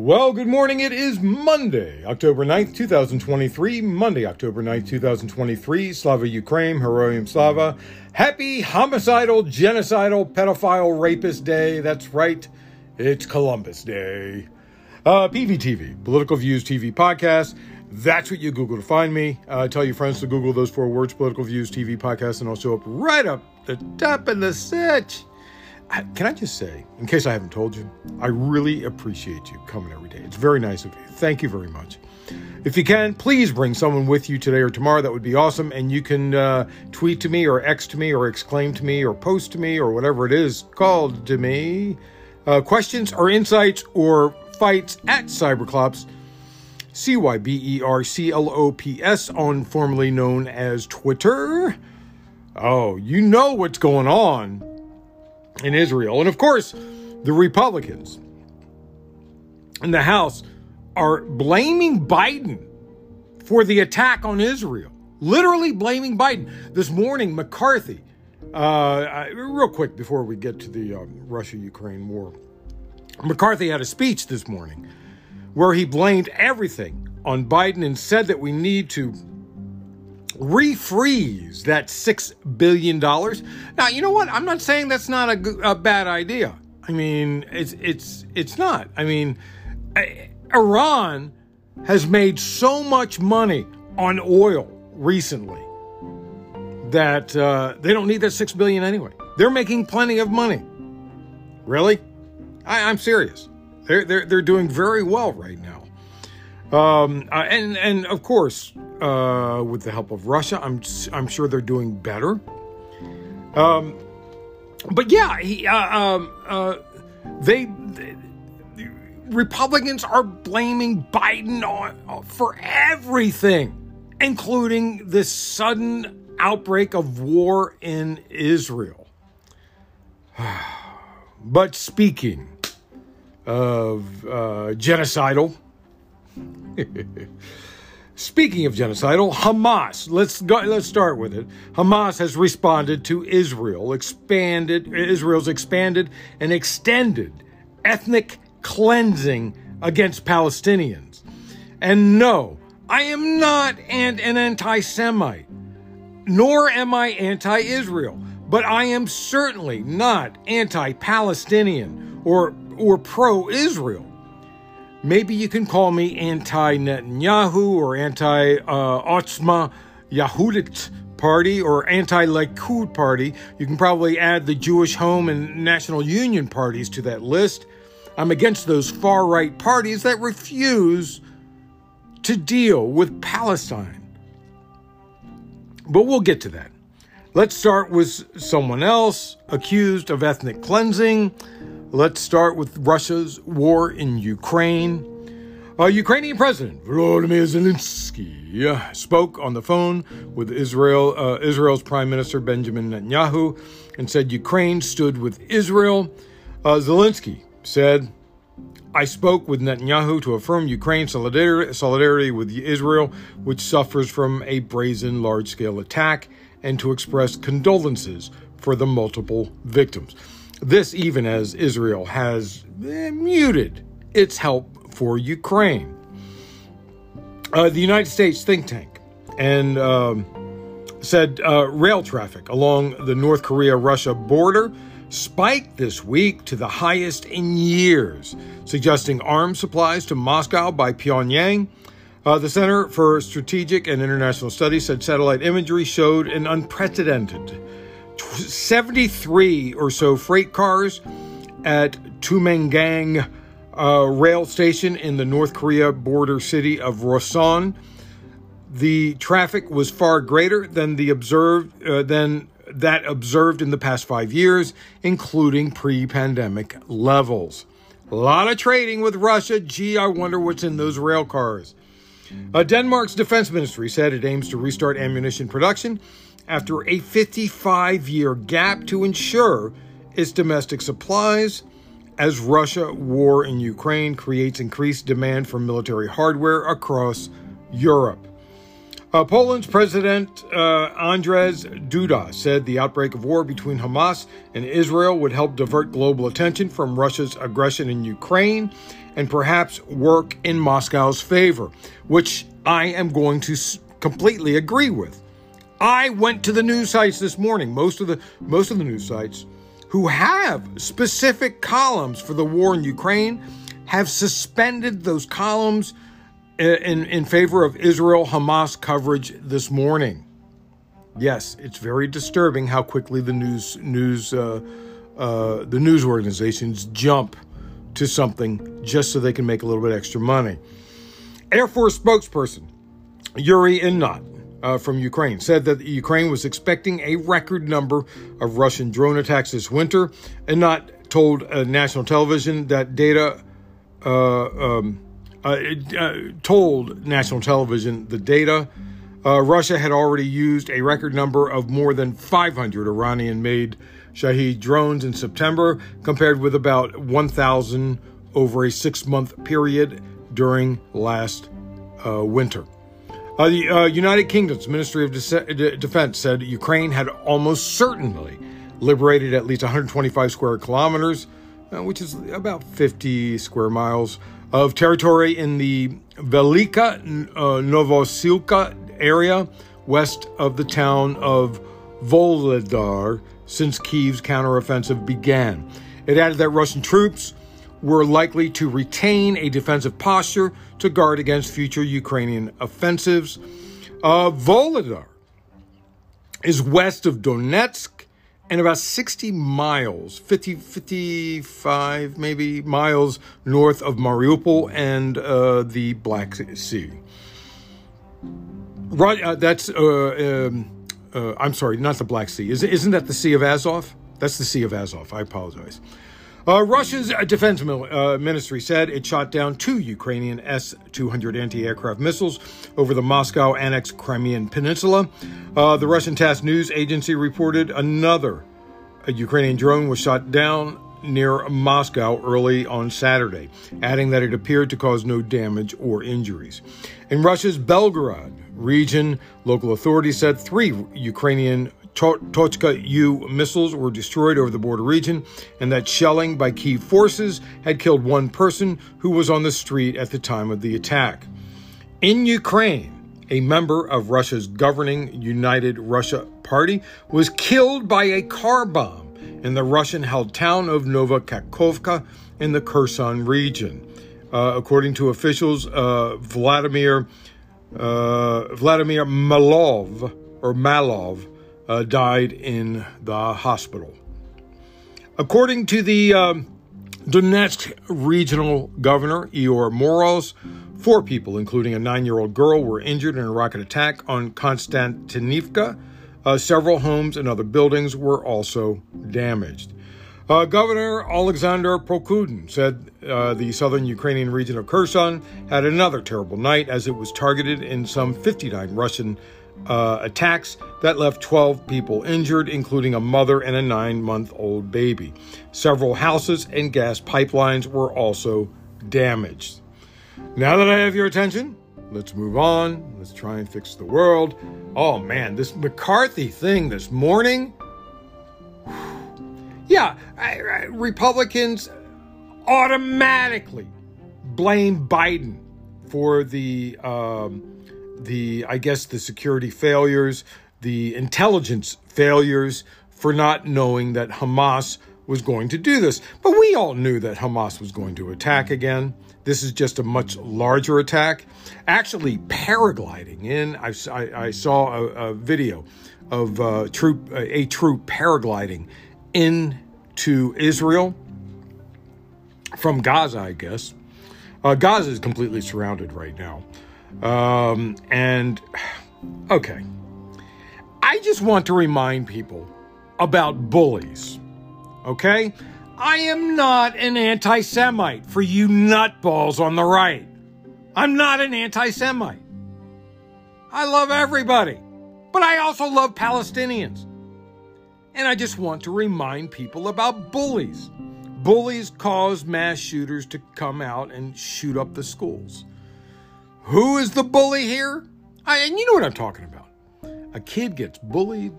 Well, good morning. It is Monday, October 9th, 2023. Monday, October 9th, 2023. Slava Ukraine, Heroyam Slava. Happy homicidal, genocidal, pedophile, rapist day. That's right. It's Columbus Day. Uh, PVTV, Political Views TV podcast. That's what you Google to find me. Uh, tell your friends to Google those four words, Political Views TV podcast, and I'll show up right up the top of the search. Can I just say, in case I haven't told you, I really appreciate you coming every day. It's very nice of you. Thank you very much. If you can, please bring someone with you today or tomorrow. That would be awesome. And you can uh, tweet to me or X to me or exclaim to me or post to me or whatever it is called to me. Uh, questions or insights or fights at Cyberclops, C Y B E R C L O P S, on formerly known as Twitter. Oh, you know what's going on in Israel. And of course, the Republicans in the House are blaming Biden for the attack on Israel. Literally blaming Biden. This morning, McCarthy, uh, real quick before we get to the um, Russia Ukraine war, McCarthy had a speech this morning where he blamed everything on Biden and said that we need to refreeze that $6 billion. Now, you know what? I'm not saying that's not a, a bad idea. I mean, it's, it's, it's not. I mean, Iran has made so much money on oil recently that uh, they don't need that 6 billion anyway. They're making plenty of money. Really? I, I'm serious. They're, they're, they're doing very well right now. Um, uh, and and of course, uh, with the help of Russia, I'm I'm sure they're doing better. Um, but yeah, he, uh, um, uh, they, they, Republicans are blaming Biden on, uh, for everything, including this sudden outbreak of war in Israel. but speaking of uh, genocidal Speaking of genocidal, Hamas. Let's go, let's start with it. Hamas has responded to Israel, expanded Israel's expanded and extended ethnic cleansing against Palestinians. And no, I am not an, an anti-Semite, nor am I anti-Israel, but I am certainly not anti-Palestinian or or pro-Israel. Maybe you can call me anti Netanyahu or anti uh, Otzma Yahudit Party or anti Likud Party. You can probably add the Jewish Home and National Union parties to that list. I'm against those far right parties that refuse to deal with Palestine. But we'll get to that. Let's start with someone else accused of ethnic cleansing. Let's start with Russia's war in Ukraine. Uh, Ukrainian President Volodymyr Zelensky uh, spoke on the phone with Israel, uh, Israel's Prime Minister Benjamin Netanyahu, and said Ukraine stood with Israel. Uh, Zelensky said, "I spoke with Netanyahu to affirm Ukraine's solidarity with Israel, which suffers from a brazen, large-scale attack, and to express condolences for the multiple victims." This, even as Israel has eh, muted its help for Ukraine. Uh, the United States think tank and um, said uh, rail traffic along the North Korea Russia border spiked this week to the highest in years, suggesting arms supplies to Moscow by Pyongyang. Uh, the Center for Strategic and International Studies said satellite imagery showed an unprecedented 73 or so freight cars at Tumangang uh, rail station in the North Korea border city of Rason. The traffic was far greater than the observed uh, than that observed in the past five years, including pre-pandemic levels. A lot of trading with Russia. Gee, I wonder what's in those rail cars. Uh, Denmark's defense ministry said it aims to restart ammunition production after a 55 year gap to ensure its domestic supplies as Russia war in Ukraine creates increased demand for military hardware across Europe. Uh, Poland's President uh, Andrzej Duda said the outbreak of war between Hamas and Israel would help divert global attention from Russia's aggression in Ukraine and perhaps work in Moscow's favor, which I am going to completely agree with. I went to the news sites this morning, most of the most of the news sites who have specific columns for the war in Ukraine have suspended those columns in, in favor of Israel Hamas coverage this morning. Yes, it's very disturbing how quickly the news news uh, uh, the news organizations jump to something just so they can make a little bit extra money. Air Force spokesperson Yuri Ihnat uh, from Ukraine said that Ukraine was expecting a record number of Russian drone attacks this winter, and not told uh, national television that data. Uh, um, uh, uh, told national television the data. Russia had already used a record number of more than 500 Iranian made Shahed drones in September, compared with about 1,000 over a six month period during last uh, winter. Uh, the uh, United Kingdom's Ministry of De- Defense said Ukraine had almost certainly liberated at least 125 square kilometers, which is about 50 square miles of territory in the Velika uh, Novosilka area west of the town of Vuhledar since Kiev's counteroffensive began. It added that Russian troops were likely to retain a defensive posture to guard against future Ukrainian offensives. Uh, Vuhledar is west of Donetsk and about 60 miles, 50, 55 maybe miles north of Mariupol and uh, the Black Sea. Right, uh, that's, uh, um, uh, I'm sorry, not the Black Sea. Is, isn't that the Sea of Azov? That's the Sea of Azov. I apologize. Uh, Russia's defense uh, ministry said it shot down two Ukrainian S 200 anti aircraft missiles over the Moscow annexed Crimean Peninsula. Uh, the Russian TASS news agency reported another Ukrainian drone was shot down near Moscow early on Saturday, adding that it appeared to cause no damage or injuries. In Russia's Belgorod region, local authorities said three Ukrainian Tochka U missiles were destroyed over the border region, and that shelling by Kiev forces had killed one person who was on the street at the time of the attack. In Ukraine, a member of Russia's governing United Russia Party was killed by a car bomb in the Russian held town of Novokakhovka in the Kherson region. Uh, according to officials, uh, Vladimir uh, Vladimir Malov or Malov uh, died in the hospital. According to the um, Donetsk regional governor, Ihor Moroz, four people, including a nine year old girl, were injured in a rocket attack on Konstantinivka. Uh, several homes and other buildings were also damaged. Uh, Governor Alexander Prokudin said uh, the southern Ukrainian region of Kherson had another terrible night as it was targeted in some 59 Russian uh, attacks that left 12 people injured, including a mother and a nine month old baby. Several houses and gas pipelines were also damaged. Now that I have your attention, let's move on. Let's try and fix the world. Oh man, this McCarthy thing this morning. Yeah, I, I, Republicans automatically blame Biden for the um, the I guess the security failures, the intelligence failures for not knowing that Hamas was going to do this. But we all knew that Hamas was going to attack again. This is just a much larger attack. Actually, paragliding in, I, I, I saw a, a, video of uh, troop, a troop paragliding into Israel from Gaza, I guess. Uh, Gaza is completely surrounded right now. Um, and okay, I just want to remind people about bullies. Okay? I am not an anti Semite for you nutballs on the right. I'm not an anti Semite. I love everybody, but I also love Palestinians. And I just want to remind people about bullies. Bullies cause mass shooters to come out and shoot up the schools. Who is the bully here? I, and you know what I'm talking about. A kid gets bullied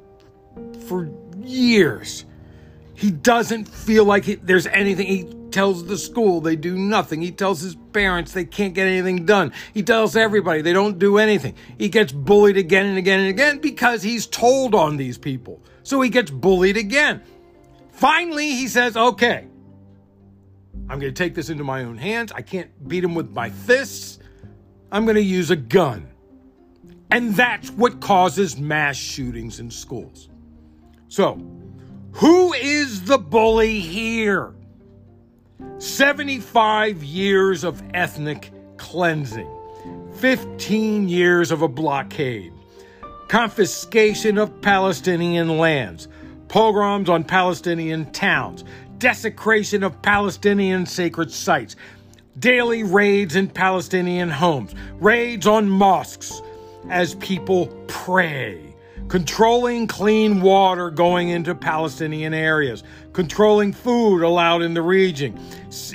for years. He doesn't feel like he, there's anything. He tells the school they do nothing. He tells his parents they can't get anything done. He tells everybody they don't do anything. He gets bullied again and again and again because he's told on these people. So he gets bullied again. Finally, he says, okay, I'm going to take this into my own hands. I can't beat him with my fists. I'm going to use a gun. And that's what causes mass shootings in schools. So, who is the bully here? 75 years of ethnic cleansing, 15 years of a blockade, confiscation of Palestinian lands, pogroms on Palestinian towns, desecration of Palestinian sacred sites, daily raids in Palestinian homes, raids on mosques, as people pray, controlling clean water going into Palestinian areas, controlling food allowed in the region,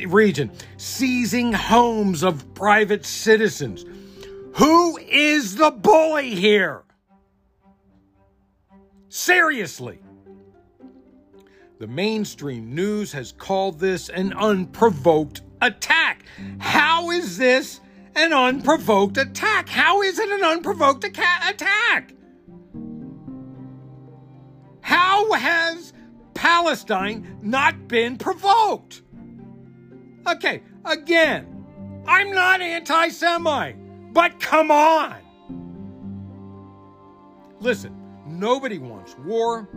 region, seizing homes of private citizens. Who is the bully here? Seriously. The mainstream news has called this an unprovoked attack. How is this an unprovoked attack. How is it an unprovoked attack? How has Palestine not been provoked? Okay, again, I'm not anti Semite, but come on. Listen, nobody wants war.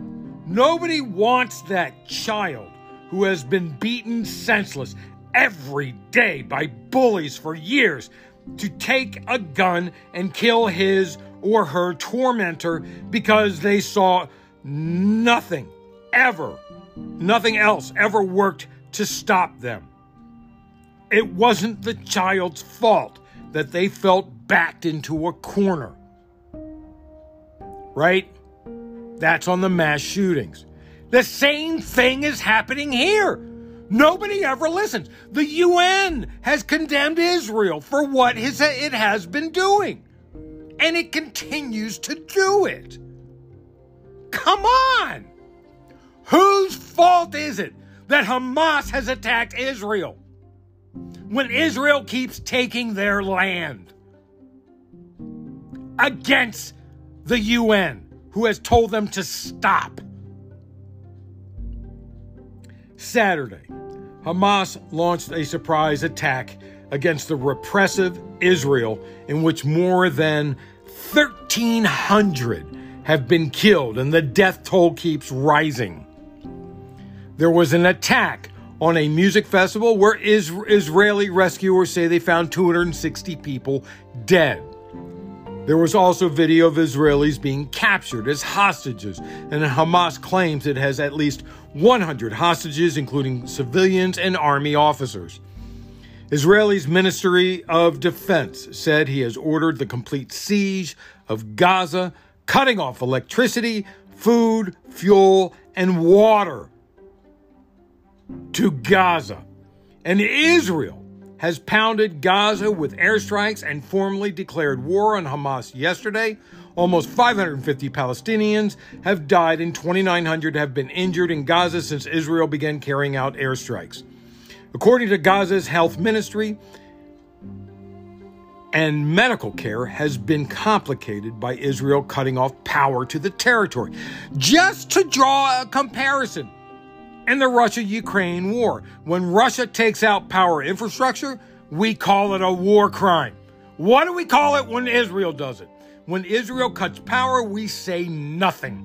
Nobody wants that child who has been beaten senseless every day by bullies for years to take a gun and kill his or her tormentor because they saw nothing ever, nothing else ever worked to stop them. It wasn't the child's fault that they felt backed into a corner. Right? That's on the mass shootings. The same thing is happening here. Nobody ever listens. The UN has condemned Israel for what it has been doing, and it continues to do it. Come on! Whose fault is it that Hamas has attacked Israel when Israel keeps taking their land against the UN, who has told them to stop? Saturday, Hamas launched a surprise attack against the repressive Israel in which more than 1,300 have been killed and the death toll keeps rising. There was an attack on a music festival where Israeli rescuers say they found 260 people dead. There was also video of Israelis being captured as hostages, and Hamas claims it has at least 100 hostages, including civilians and army officers. Israel's Ministry of Defense said he has ordered the complete siege of Gaza, cutting off electricity, food, fuel, and water to Gaza. And Israel has pounded Gaza with airstrikes and formally declared war on Hamas yesterday. Almost 550 Palestinians have died and 2,900 have been injured in Gaza since Israel began carrying out airstrikes. According to Gaza's health ministry, and medical care has been complicated by Israel cutting off power to the territory. Just to draw a comparison, in the Russia Ukraine war. When Russia takes out power infrastructure, we call it a war crime. What do we call it when Israel does it? When Israel cuts power, we say nothing.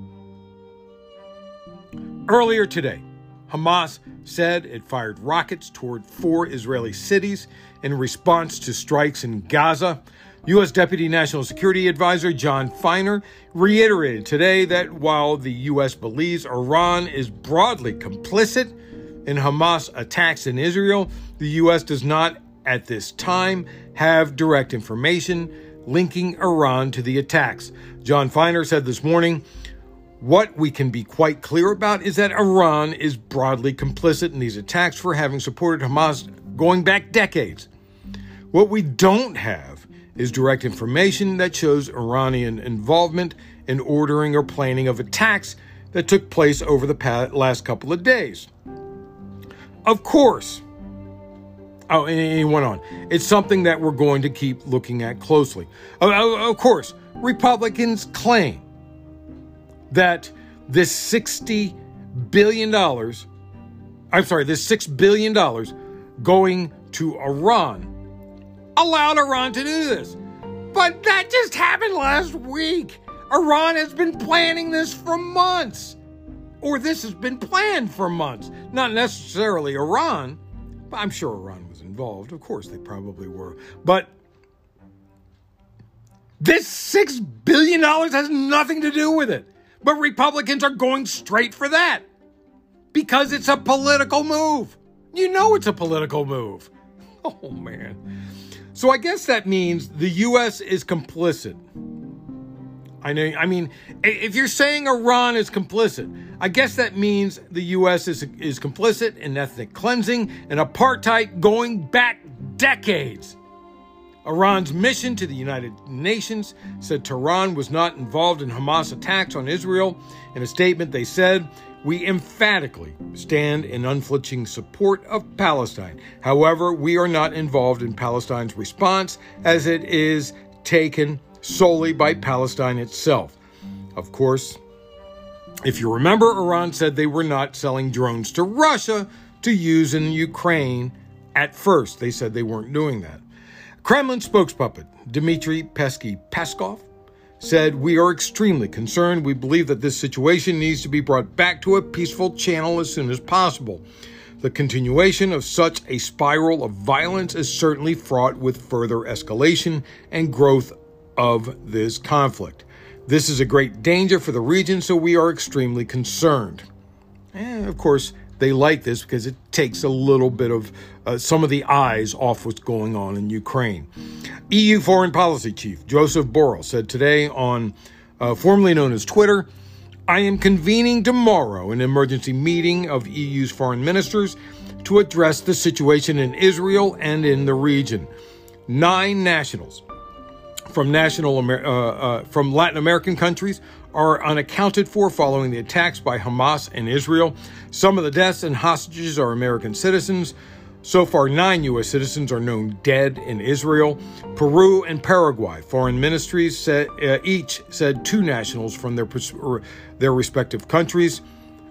Earlier today, Hamas said it fired rockets toward four Israeli cities in response to strikes in Gaza. U.S. Deputy National Security Advisor Jon Finer reiterated today that while the U.S. believes Iran is broadly complicit in Hamas attacks in Israel, the U.S. does not at this time have direct information linking Iran to the attacks. Jon Finer said this morning, what we can be quite clear about is that Iran is broadly complicit in these attacks for having supported Hamas going back decades. What we don't have is direct information that shows Iranian involvement in ordering or planning of attacks that took place over the last couple of days. Of course, oh, and he went on, it's something that we're going to keep looking at closely. Of course, Republicans claim that this $60 billion, I'm sorry, this $6 billion going to Iran allowed Iran to do this. But that just happened last week. Iran has been planning this for months. Or this has been planned for months. Not necessarily Iran, but I'm sure Iran was involved. Of course, they probably were. But this $6 billion has nothing to do with it. But Republicans are going straight for that because it's a political move. You know it's a political move. Oh, man. So I guess that means the U.S. is complicit. I know. I mean, if you're saying Iran is complicit, I guess that means the U.S. is is complicit in ethnic cleansing and apartheid going back decades. Iran's mission to the United Nations said Tehran was not involved in Hamas attacks on Israel. In a statement, they said we emphatically stand in unflinching support of Palestine. However, we are not involved in Palestine's response as it is taken solely by Palestine itself. Of course, if you remember, Iran said they were not selling drones to Russia to use in Ukraine at first. They said they weren't doing that. Kremlin spokespuppet Dmitry Pesky Peskov said, We are extremely concerned. We believe that this situation needs to be brought back to a peaceful channel as soon as possible. The continuation of such a spiral of violence is certainly fraught with further escalation and growth of this conflict. This is a great danger for the region, so we are extremely concerned. And of course, they like this because it takes a little bit of uh, some of the eyes off what's going on in Ukraine. EU Foreign Policy Chief Joseph Borrell said today on uh, formerly known as Twitter, I am convening tomorrow an emergency meeting of EU's foreign ministers to address the situation in Israel and in the region. Nine nationals from national uh, uh, from Latin American countries are unaccounted for following the attacks by Hamas and Israel. Some of the deaths and hostages are American citizens. So far, nine U.S. citizens are known dead in Israel. Peru and Paraguay foreign ministries said, uh, each said two nationals from their, their respective countries.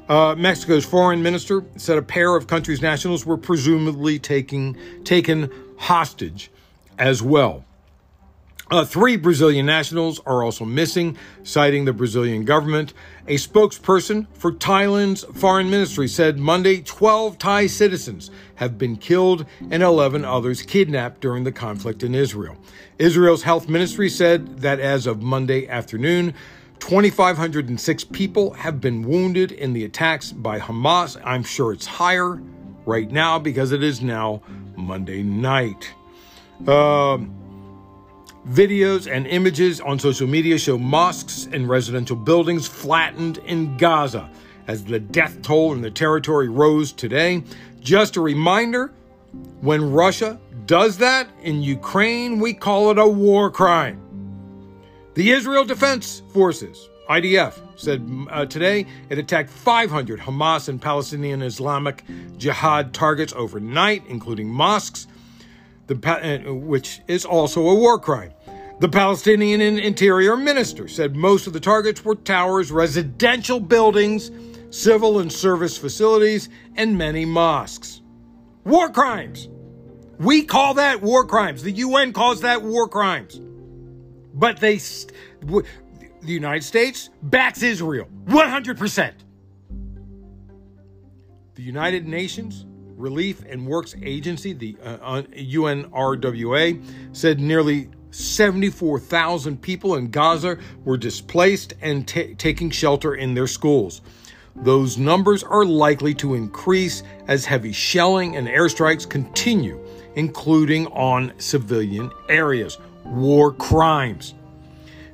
Uh, Mexico's foreign minister said a pair of countries' nationals were presumably taking, taken hostage as well. Uh, three Brazilian nationals are also missing, citing the Brazilian government. A spokesperson for Thailand's foreign ministry said Monday 12 Thai citizens have been killed and 11 others kidnapped during the conflict in Israel. Israel's health ministry said that as of Monday afternoon, 2,506 people have been wounded in the attacks by Hamas. I'm sure it's higher right now because it is now Monday night. Um, Videos and images on social media show mosques and residential buildings flattened in Gaza as the death toll in the territory rose today. Just a reminder when Russia does that in Ukraine, we call it a war crime. The Israel Defense Forces, IDF, said uh, today it attacked 500 Hamas and Palestinian Islamic Jihad targets overnight, including mosques, the, uh, which is also a war crime. The Palestinian Interior Minister said most of the targets were towers, residential buildings, civil and service facilities, and many mosques. War crimes. We call that war crimes. The UN calls that war crimes. But they, the United States backs Israel 100%. The United Nations Relief and Works Agency, the uh, UNRWA, said nearly 74,000 people in Gaza were displaced and t- taking shelter in their schools. Those numbers are likely to increase as heavy shelling and airstrikes continue, including on civilian areas. War crimes.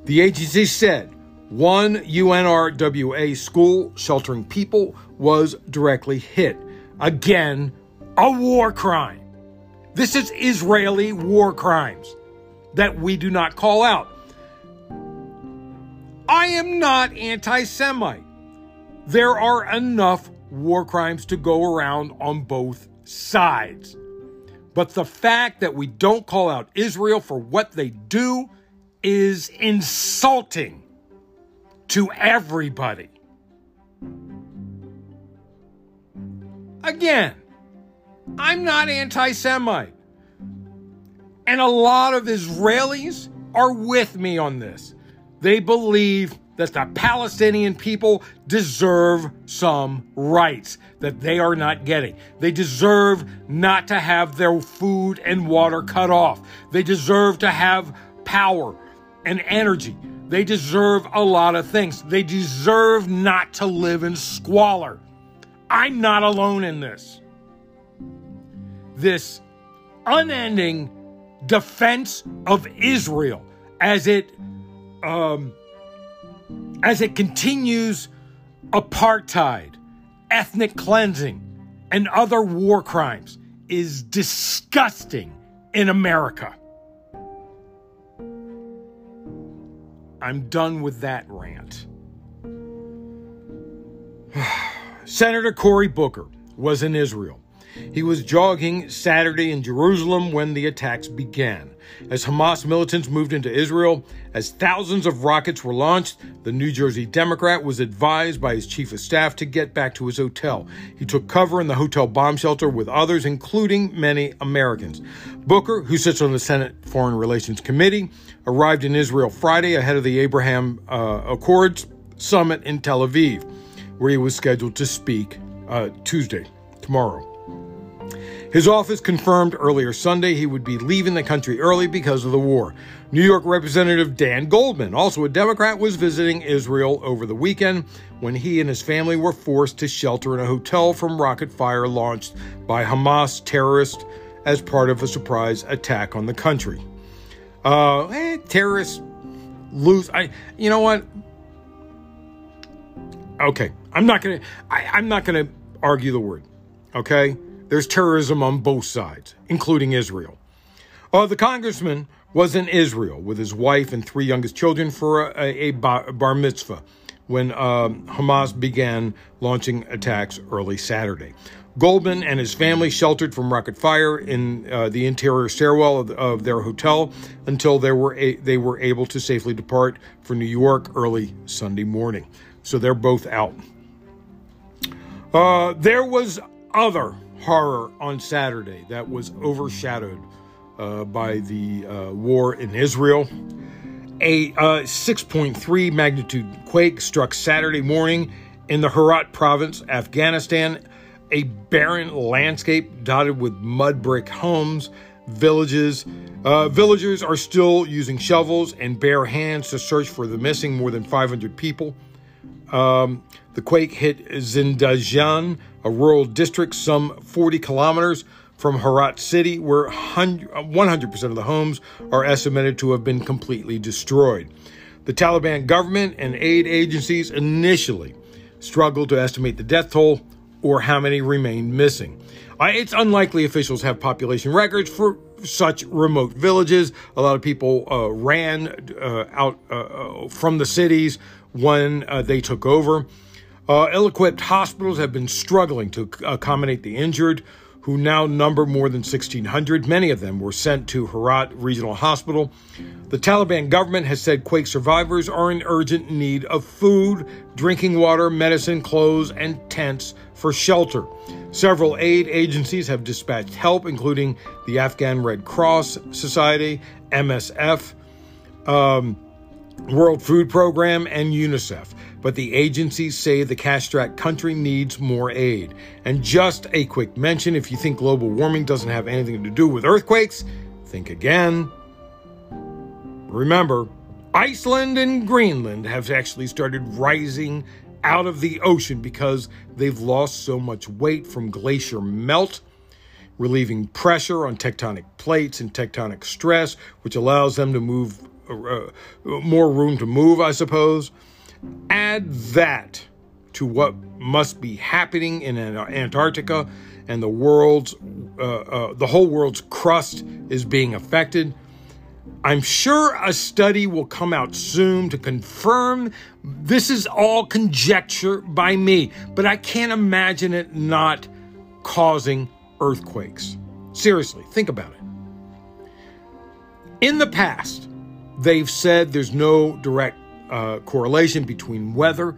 The agency said one UNRWA school sheltering people was directly hit. Again, a war crime. This is Israeli war crimes. that we do not call out. I am not anti Semite. There are enough war crimes to go around on both sides. But the fact that we don't call out Israel for what they do is insulting to everybody. Again, I'm not anti Semite. And a lot of Israelis are with me on this. They believe that the Palestinian people deserve some rights that they are not getting. They deserve not to have their food and water cut off. They deserve to have power and energy. They deserve a lot of things. They deserve not to live in squalor. I'm not alone in this. This unending defense of Israel as it um, as it continues apartheid, ethnic cleansing, and other war crimes is disgusting in America. I'm done with that rant. Senator Cory Booker was in Israel he was jogging Saturday in Jerusalem when the attacks began. As Hamas militants moved into Israel, as thousands of rockets were launched, the New Jersey Democrat was advised by his chief of staff to get back to his hotel. He took cover in the hotel bomb shelter with others, including many Americans. Booker, who sits on the Senate Foreign Relations Committee, arrived in Israel Friday ahead of the Abraham uh, Accords summit in Tel Aviv, where he was scheduled to speak uh, Tuesday, tomorrow. His office confirmed earlier Sunday he would be leaving the country early because of the war. New York Representative Dan Goldman, also a Democrat, was visiting Israel over the weekend when he and his family were forced to shelter in a hotel from rocket fire launched by Hamas terrorists as part of a surprise attack on the country. Uh, eh, terrorists lose. I, you know what? Okay, I'm not gonna. I, I'm not gonna argue the word. Okay there's terrorism on both sides, including Israel. Uh, the congressman was in Israel with his wife and three youngest children for a, a bar mitzvah when um, Hamas began launching attacks early Saturday. Goldman and his family sheltered from rocket fire in uh, the interior stairwell of, of, their hotel until they were a- they were able to safely depart for New York early Sunday morning. So they're both out. Uh, there was other horror on Saturday that was overshadowed uh, by the uh, war in Israel. A uh, 6.3 magnitude quake struck Saturday morning in the Herat province, Afghanistan. A barren landscape dotted with mud brick homes, villages. Uh, villagers are still using shovels and bare hands to search for the missing more than 500 people. Um, the quake hit Zindajan, a rural district some 40 kilometers from Herat City, where 100% of the homes are estimated to have been completely destroyed. The Taliban government and aid agencies initially struggled to estimate the death toll or how many remained missing. It's unlikely officials have population records for such remote villages. A lot of people uh, ran uh, out uh, uh from the cities when uh, they took over. Uh, ill equipped hospitals have been struggling to accommodate the injured, who now number more than 1,600. Many of them were sent to Herat Regional Hospital. The Taliban government has said quake survivors are in urgent need of food, drinking water, medicine, clothes, and tents for shelter. Several aid agencies have dispatched help, including the Afghan Red Cross Society, MSF. Um, World Food Program, and UNICEF. But the agencies say the cash strapped country needs more aid. And just a quick mention if you think global warming doesn't have anything to do with earthquakes, think again. Remember, Iceland and Greenland have actually started rising out of the ocean because they've lost so much weight from glacier melt, relieving pressure on tectonic plates and tectonic stress, which allows them to move uh, more room to move, I suppose. Add that to what must be happening in Antarctica, and the world's, uh, uh, the whole world's crust is being affected. I'm sure a study will come out soon to confirm this is all conjecture by me, but I can't imagine it not causing earthquakes. Seriously, think about it. In the past, they've said there's no direct uh, correlation between weather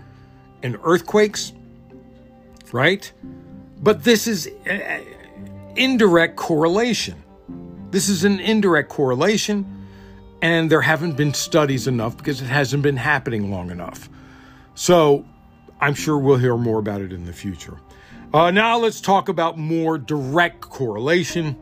and earthquakes, right? But this is indirect correlation. This is an indirect correlation, and there haven't been studies enough because it hasn't been happening long enough. So I'm sure we'll hear more about it in the future. Uh, now let's talk about more direct correlation.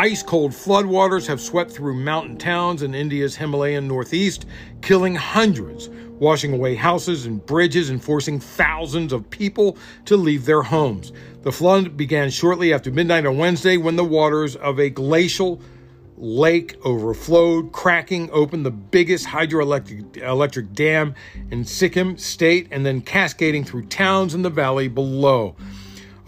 Ice cold floodwaters have swept through mountain towns in India's Himalayan northeast, killing hundreds, washing away houses and bridges and forcing thousands of people to leave their homes. The flood began shortly after midnight on Wednesday when the waters of a glacial lake overflowed, cracking open the biggest hydroelectric electric dam in Sikkim state and then cascading through towns in the valley below.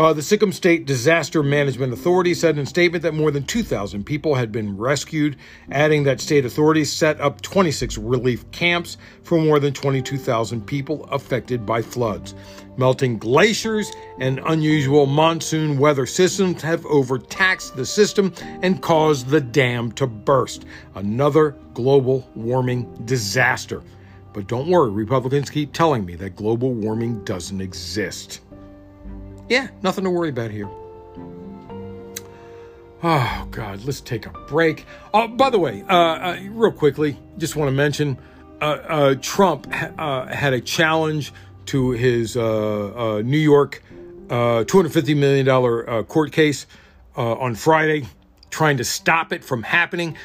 Uh, the Sikkim State Disaster Management Authority said in a statement that more than 2,000 people had been rescued, adding that state authorities set up 26 relief camps for more than 22,000 people affected by floods. Melting glaciers and unusual monsoon weather systems have overtaxed the system and caused the dam to burst. Another global warming disaster. But don't worry, Republicans keep telling me that global warming doesn't exist. Yeah, nothing to worry about here. Oh, God, let's take a break. Oh, by the way, uh, uh, real quickly, just want to mention uh, uh Trump ha- uh, had a challenge to his New York $250 million court case on Friday trying to stop it from happening.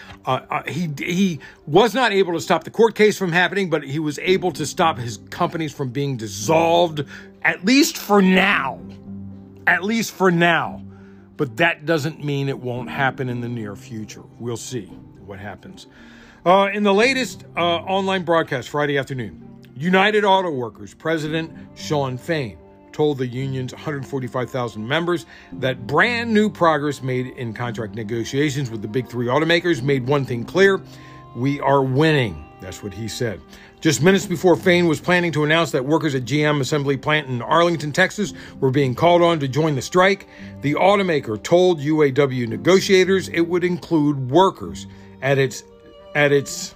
He he was not able to stop the court case from happening, but he was able to stop his companies from being dissolved, at least for now at least for now. But that doesn't mean it won't happen in the near future. We'll see what happens. Uh, in the latest uh, online broadcast Friday afternoon, United Auto Workers President Shawn Fain told the union's 145,000 members that brand new progress made in contract negotiations with the big three automakers made one thing clear we are winning. That's what he said. Just minutes before Fain was planning to announce that workers at GM assembly plant in Arlington, Texas were being called on to join the strike, the automaker told UAW negotiators it would include workers at its at its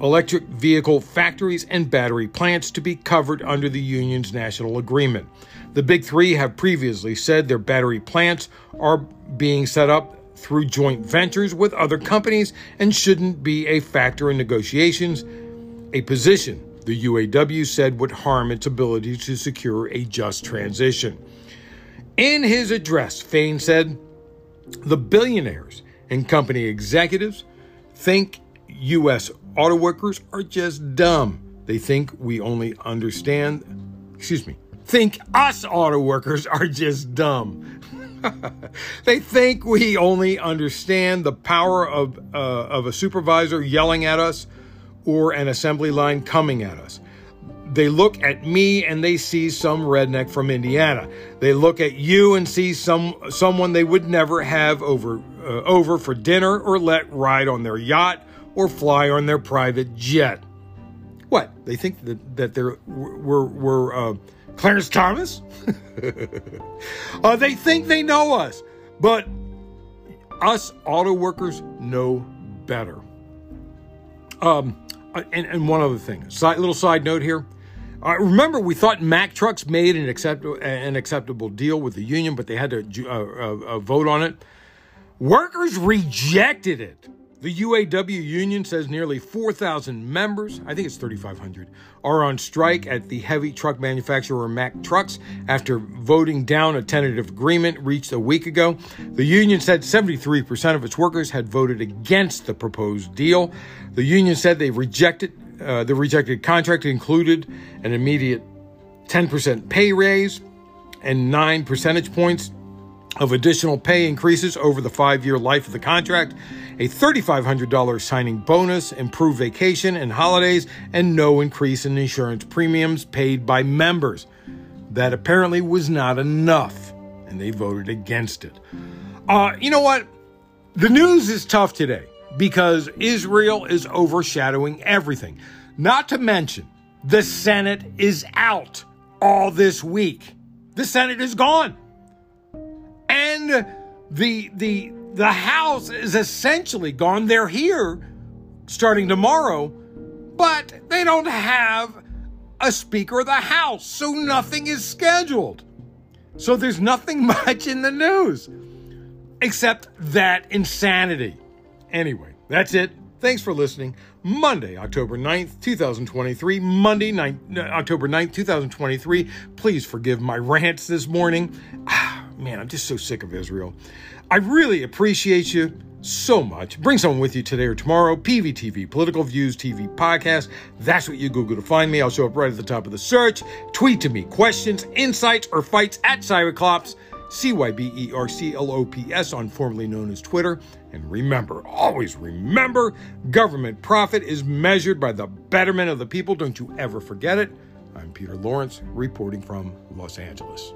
electric vehicle factories and battery plants to be covered under the union's national agreement. The big 3 have previously said their battery plants are being set up through joint ventures with other companies and shouldn't be a factor in negotiations a position the UAW said would harm its ability to secure a just transition. In his address, Fain said, The billionaires and company executives think U.S. auto workers are just dumb. They think we only understand, excuse me, think us auto workers are just dumb. they think we only understand the power of, uh, of a supervisor yelling at us or an assembly line coming at us. They look at me and they see some redneck from Indiana. They look at you and see some someone they would never have over uh, over for dinner or let ride on their yacht or fly on their private jet. What? They think that that they're we're we're uh, Clarence Thomas? uh, they think they know us, but us auto workers know better. Um, uh, and, and one other thing, side, little side note here. Uh, remember, we thought Mack Trucks made an, accept, an acceptable deal with the union, but they had to uh, uh, uh, vote on it. Workers rejected it. The UAW union says nearly 4,000 members, I think it's 3,500, are on strike at the heavy truck manufacturer Mack Trucks after voting down a tentative agreement reached a week ago. The union said 73% of its workers had voted against the proposed deal. The union said they rejected uh, the rejected contract included an immediate 10% pay raise and 9 percentage points of additional pay increases over the five year life of the contract, a $3,500 signing bonus, improved vacation and holidays, and no increase in insurance premiums paid by members. That apparently was not enough, and they voted against it. Uh, you know what? The news is tough today because Israel is overshadowing everything. Not to mention, the Senate is out all this week. The Senate is gone. And the the the House is essentially gone. They're here starting tomorrow, but they don't have a Speaker of the House, so nothing is scheduled. So there's nothing much in the news except that insanity. Anyway, that's it. Thanks for listening. Monday, October 9th, 2023. Monday, 9th, October 9th, 2023. Please forgive my rants this morning. Ah, Man, I'm just so sick of Israel. I really appreciate you so much. Bring someone with you today or tomorrow. PVTV, Political Views TV Podcast. That's what you Google to find me. I'll show up right at the top of the search. Tweet to me questions, insights, or fights at Cyberclops. C Y B E R C L O P S on formerly known as Twitter. And remember, always remember, government profit is measured by the betterment of the people. Don't you ever forget it. I'm Peter Lawrence, reporting from Los Angeles.